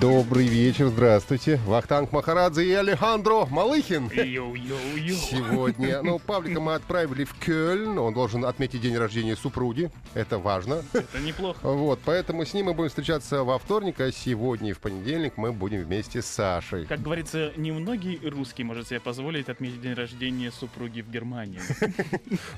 Добрый вечер, здравствуйте. Вахтанг Махарадзе и Алехандро Малыхин. Йоу-йоу-йоу. Сегодня, ну, Павлика мы отправили в Кёльн. Он должен отметить день рождения супруги. Это важно. Это неплохо. Вот, поэтому с ним мы будем встречаться во вторник, а сегодня и в понедельник мы будем вместе с Сашей. Как говорится, немногие русские может себе позволить отметить день рождения супруги в Германии.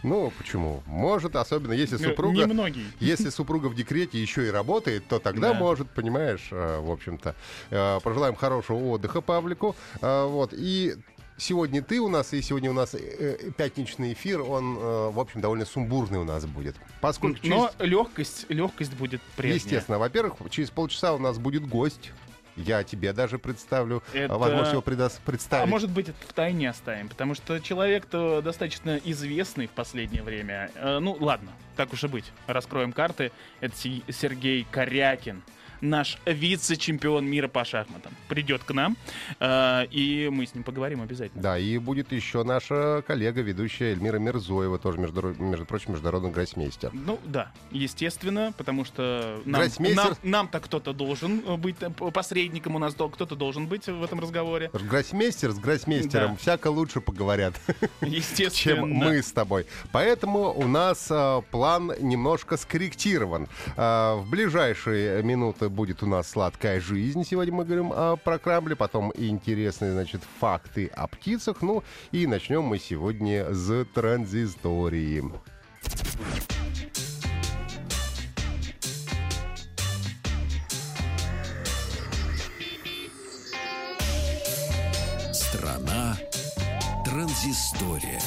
Ну, почему? Может, особенно если супруга... Немногие. Если супруга в декрете еще и работает, то тогда Да. может, понимаешь, э, в общем-то. Э, Пожелаем хорошего отдыха Павлику. Э, Вот, и сегодня ты у нас, и сегодня у нас э, пятничный эфир, он, в общем, довольно сумбурный у нас будет. Поскольку через- Но легкость, легкость будет прежняя. Естественно. Во-первых, через полчаса у нас будет гость. Я тебе даже представлю. Это- А Возможно, его А представить. может быть, это в тайне оставим, потому что человек-то достаточно известный в последнее время. Ну, ладно, так уж и быть. Раскроем карты. Это Сергей Корякин, наш вице-чемпион мира по шахматам. Придет к нам, э, и мы с ним поговорим обязательно. Да, и будет еще наша коллега, ведущая Эльмира Мирзоева, тоже, между, между прочим, международный гроссмейстер. Ну да, естественно, потому что нам, Гроссмейстер- нам- нам-то кто-то должен э, быть э, посредником, у нас кто-то должен быть в этом разговоре. Гроссмейстер с гроссмейстером Да. всяко лучше поговорят, Естественно. чем мы с тобой. Поэтому у нас а, план немножко скорректирован. А, в ближайшие минуты будет у нас сладкая жизнь. Сегодня мы говорим а, про крамбли, потом интересные, значит, факты о птицах. Ну и начнем мы сегодня с транзистории. Страна транзистория.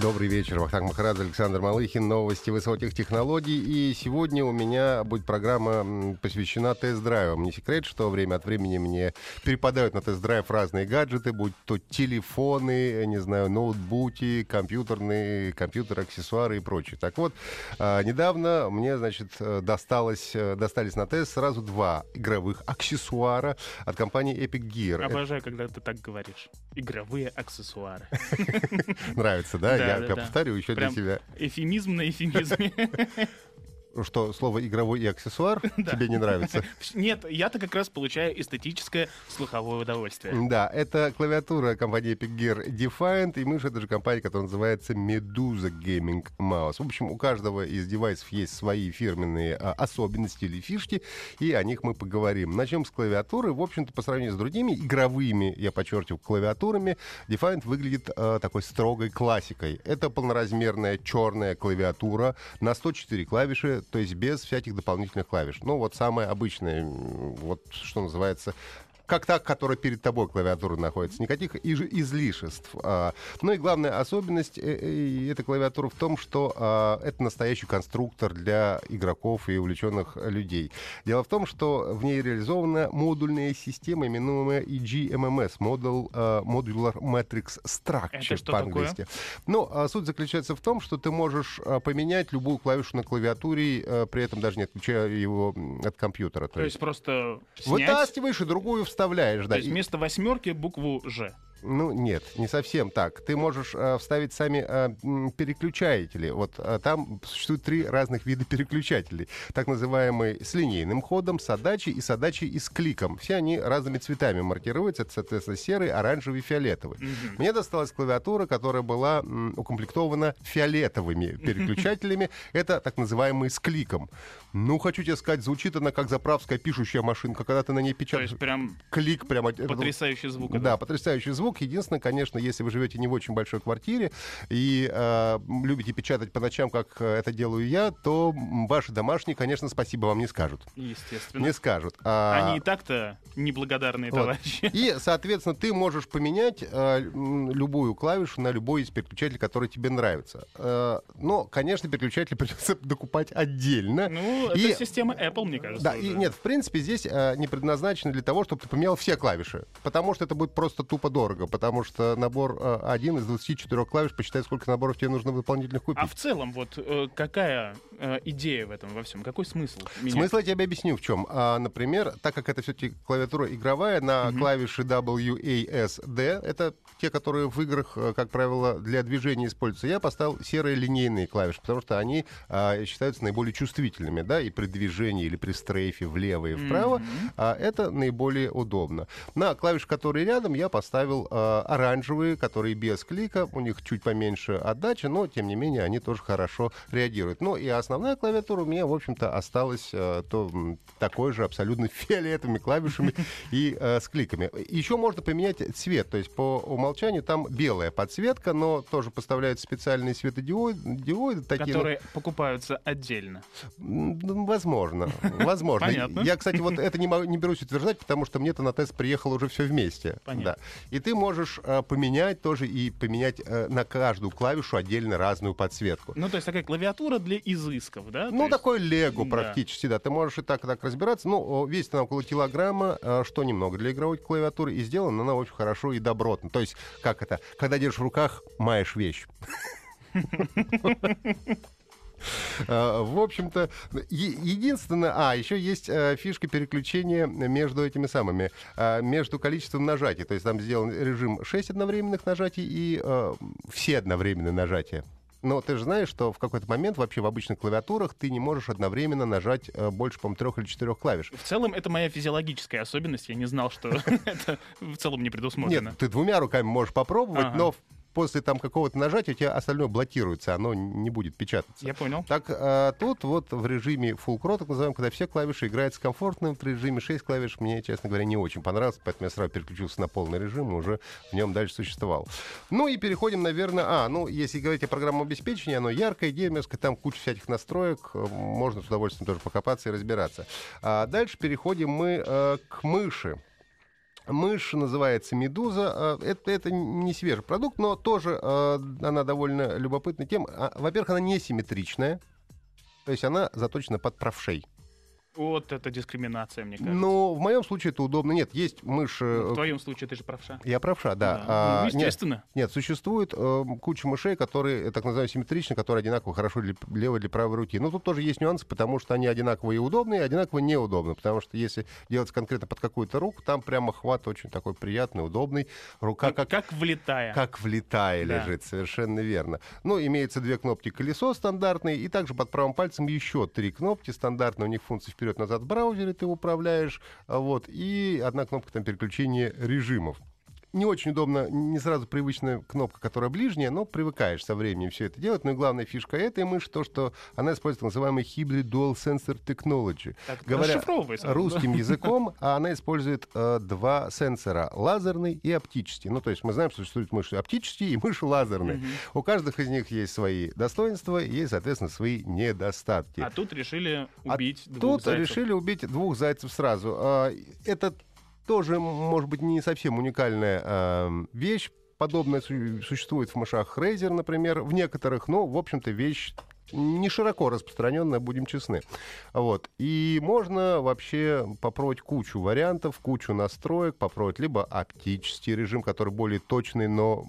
Добрый вечер, Вахтанг Махарадзе, Александр Малыхин, новости высоких технологий. И сегодня у меня будет программа посвящена тест-драйвам. Не секрет, что время от времени мне перепадают на тест-драйв разные гаджеты, будь то телефоны, не знаю, ноутбуки, компьютерные, компьютеры, аксессуары и прочее. Так вот, а, недавно мне, значит, э, досталось, э, достались на тест сразу два игровых аксессуара от компании Epic Gear. Обожаю, когда ты так говоришь. Игровые аксессуары. Нравится, да? Да, я да, я да. повторю еще Прям для тебя. Эфемизм на эфемизме. Что, слово игровой и аксессуар тебе не нравится? Нет, я-то как раз получаю эстетическое слуховое удовольствие. Да, это клавиатура компании Epic Gear Defiant, и мышь это же компания, которая называется Medusa Gaming Mouse. В общем, у каждого из девайсов есть свои фирменные а, особенности или фишки, и о них мы поговорим. Начнем с клавиатуры. В общем-то, по сравнению с другими игровыми, я подчеркиваю, клавиатурами, Defiant выглядит а, такой строгой классикой. Это полноразмерная черная клавиатура на 104 клавиши, то есть без всяких дополнительных клавиш. Ну, вот самая обычная, м, вот что называется, как та, которая перед тобой клавиатура находится. Никаких излишеств. А, Ну и главная особенность э, э, этой клавиатуры в том, что а, это настоящий конструктор для игроков и увлеченных людей. Дело в том, что в ней реализована модульная система, именуемая EGMMS, Model, а, Modular Matrix Structure по-английски. Ну, суть заключается в том, что ты можешь поменять любую клавишу на клавиатуре, а, при этом даже не отключая его от компьютера. То есть просто снять, Вытаскиваешь и другую вставляешь, да. то есть вместо восьмерки букву Ж. Ну, нет, не совсем так. Ты можешь э, вставить сами э, переключатели. Вот э, там существует три разных вида переключателей. Так называемый с линейным ходом, с отдачей и с отдачей и с кликом. Все они разными цветами маркируются. Это, соответственно, серый, оранжевый, фиолетовый. Мне досталась клавиатура, которая была м, укомплектована фиолетовыми переключателями. Это так называемый с кликом. Ну, хочу тебе сказать, звучит она как заправская пишущая машинка, когда ты на ней То печатаешь. есть прям Клик прямо... потрясающий звук. Да, потрясающий звук. Единственное, конечно, если вы живете не в очень большой квартире и э, любите печатать по ночам, как э, это делаю я, то ваши домашние, конечно, спасибо вам не скажут. Естественно. Не скажут. А, Они и так-то неблагодарные вот. товарищи. И, соответственно, ты можешь поменять э, любую клавишу на любой из переключателей, который тебе нравится. Э, но, конечно, переключатели придется докупать отдельно. Ну, И- это система Apple, мне кажется. Да, и уже. нет, в принципе, здесь э, не предназначено для того, чтобы ты поменял все клавиши. Потому что это будет просто тупо дорого. Потому что набор э, один из 24 клавиш, посчитай, сколько наборов тебе нужно дополнительных купить. А в целом, вот э, какая э, идея в этом во всем? Какой смысл? менять? Смысл я тебе объясню в чем. А, например, так как это все-таки клавиатура игровая, на клавиши W, A, S, D, это те, которые в играх, э, как правило, для движения используются, я поставил серые линейные клавиши, потому что они а, считаются наиболее чувствительными, да, и при движении или при стрейфе влево и вправо, а, это наиболее удобно. На клавиши, которые рядом, я поставил а, оранжевые, которые без клика, у них чуть поменьше отдача, но, тем не менее, они тоже хорошо реагируют. Ну, и основная клавиатура у меня, в общем-то, осталась э, то, такой же абсолютно фиолетовыми клавишами и э, с кликами. Еще можно поменять цвет, то есть по умолчанию там белая подсветка, но тоже поставляют специальные светодиоды, диоды такие. ну, Которые покупаются отдельно. Ну, Возможно, возможно. Понятно. Я, кстати, вот это не, могу- не берусь утверждать, потому что мне-то на тест приехало уже все вместе. Понятно. Да. И ты можешь э, поменять тоже и поменять э, на каждую клавишу отдельно разную подсветку. Ну, то есть такая клавиатура для изысков, да? То Ну, есть- такой лего Да. практически, да. Ты можешь и так, и так разбираться. Ну, весит она около килограмма, э, что немного для игровой клавиатуры. И сделана она очень хорошо и добротно. То есть, как это? Когда держишь в руках, маешь вещь. Э, В общем-то, единственное... А, еще есть э, фишка переключения между этими самыми, э, между количеством нажатий. То есть там сделан режим 6 одновременных нажатий и э, все одновременные нажатия. Но ты же знаешь, что в какой-то момент вообще в обычных клавиатурах ты не можешь одновременно нажать э, больше, по-моему, трех или четырех клавиш. В целом, это моя физиологическая особенность. Я не знал, что это в целом не предусмотрено. Нет, ты двумя руками можешь попробовать, но после там какого-то нажатия у тебя остальное блокируется, оно не будет печататься. Я понял. Так, а, тут вот в режиме Full Pro, так называемом, когда все клавиши играются комфортно, в режиме 6 клавиш мне, честно говоря, не очень понравилось, поэтому я сразу переключился на полный режим и уже в нем дальше существовал. Ну и переходим, наверное, а, ну, если говорить о программном обеспечении, оно яркое, геймерское, там куча всяких настроек, э, можно с удовольствием тоже покопаться и разбираться. А дальше переходим мы э, к мыши. Мышь называется «Медуза». Э, Это, это не свежий продукт, но тоже э, она довольно любопытная тем. А, Во-первых, она несимметричная. То есть она заточена под правшей. Вот это дискриминация, мне кажется. Но в моем случае это удобно. Нет, есть мышь... э, В твоем случае ты же правша. Я правша, да. Да. А, Ну, нет, естественно. Нет, существует э, куча мышей, которые, э, так называемые, симметричны, которые одинаково хорошо для левой, для правой руки. Но тут тоже есть нюансы, потому что они одинаково и удобные, и одинаково неудобны. Потому что если делать конкретно под какую-то руку, там прямо хват очень такой приятный, удобный. Рука Как, как, как влетая. как влетая Да. лежит, совершенно верно. Ну, имеется две кнопки колесо стандартные, и также под правым пальцем еще три кнопки стандартные. У них функции вперед-назад в браузере ты управляешь. а, Вот, и одна кнопка там переключения режимов. Не очень удобно, не сразу привычная кнопка, которая ближняя, но привыкаешь со временем все это делать. Ну и главная фишка этой мыши то, что она использует так называемый Hybrid Dual Sensor Technology. Так, Говоря русским языком, а она использует э, два сенсора, лазерный и оптический. Ну, то есть мы знаем, что существуют мыши оптические и мыши лазерные. У каждых из них есть свои достоинства и соответственно, свои недостатки. А тут решили А убить двух Тут зайцев. решили убить двух зайцев сразу. А, Это тоже, может быть, не совсем уникальная а, вещь. Подобное су- существует в мышах Razer, например, в некоторых, но, в общем-то, вещь не широко распространенная, будем честны. Вот. И можно вообще попробовать кучу вариантов, кучу настроек, попробовать либо оптический режим, который более точный, но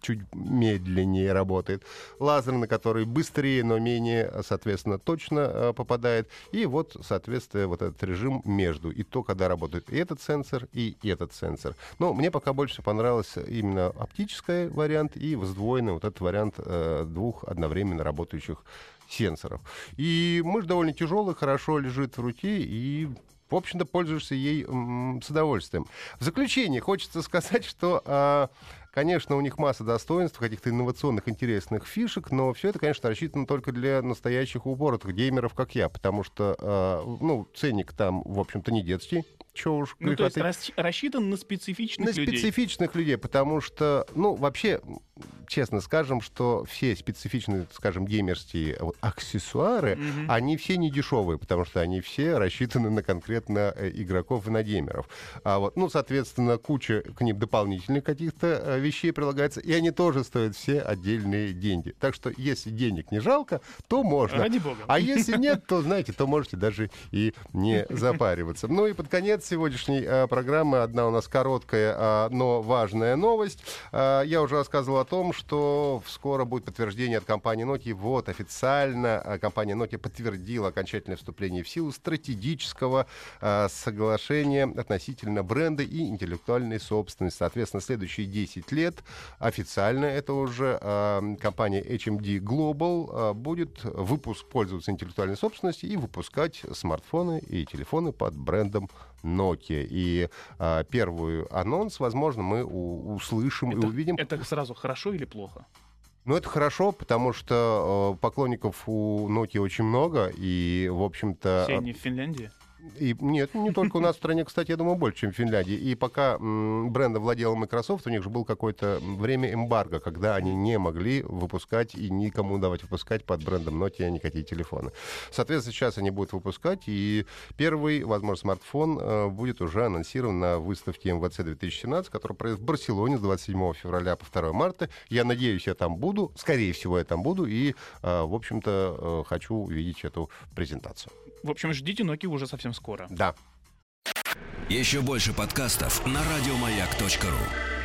чуть медленнее работает, лазерный, который быстрее, но менее, соответственно, точно э, попадает, и вот, соответственно, вот этот режим между, и то, когда работает и этот сенсор, и этот сенсор. Но мне пока больше понравился именно оптический вариант и сдвоенный вот этот вариант э, двух одновременно работающих сенсоров. И мышь довольно тяжелая, хорошо лежит в руке, и в общем-то, пользуешься ей м, с удовольствием. В заключение хочется сказать, что, а, конечно, у них масса достоинств, каких-то инновационных, интересных фишек, но все это, конечно, рассчитано только для настоящих упоротых геймеров, как я, потому что, а, ну, ценник там, в общем-то, не детский, чего уж Ну, то есть рас- рассчитан на специфичных На людей. специфичных людей, потому что, ну, вообще, честно скажем, что все специфичные, скажем, геймерские вот, аксессуары, Мгм. они все не дешевые, потому что они все рассчитаны на конкретно э, игроков и на геймеров. А вот, ну, соответственно, куча к ним дополнительных каких-то э, вещей прилагается, и они тоже стоят все отдельные деньги. Так что, если денег не жалко, то можно. Ради бога. А если нет, то, знаете, то можете даже и не запариваться. Ну и под конец сегодняшней э, программы одна у нас короткая, э, но важная новость. Э, я уже рассказывал о том, что скоро будет подтверждение от компании Nokia. Вот, официально э, компания Nokia подтвердила окончательное вступление в силу стратегического э, соглашения относительно бренда и интеллектуальной собственности. Соответственно, следующие 10 лет официально это уже э, компания HMD Global э, будет выпуск пользоваться интеллектуальной собственностью и выпускать смартфоны и телефоны под брендом Nokia. И э, первый анонс, возможно, мы услышим и Это, увидим. это сразу хорошо или плохо? Ну, это хорошо, потому что э, поклонников у Nokia очень много, и, в общем-то... Все они в Финляндии? И нет, не только у нас в стране, кстати, я думаю, больше, чем в Финляндии. И пока м, брендом владела Microsoft, у них же было какое-то время эмбарго, когда они не могли выпускать и никому давать выпускать под брендом Nokia никакие телефоны. Соответственно, сейчас они будут выпускать, и первый, возможно, смартфон э, будет уже анонсирован на выставке МВЦ 2017, которая пройдет в Барселоне с 27 февраля по 2 марта. Я надеюсь, я там буду, скорее всего, я там буду, и, э, в общем-то, э, хочу увидеть эту презентацию. В общем, ждите Nokia уже совсем скоро. Да. Еще больше подкастов на радиомаяк.ру.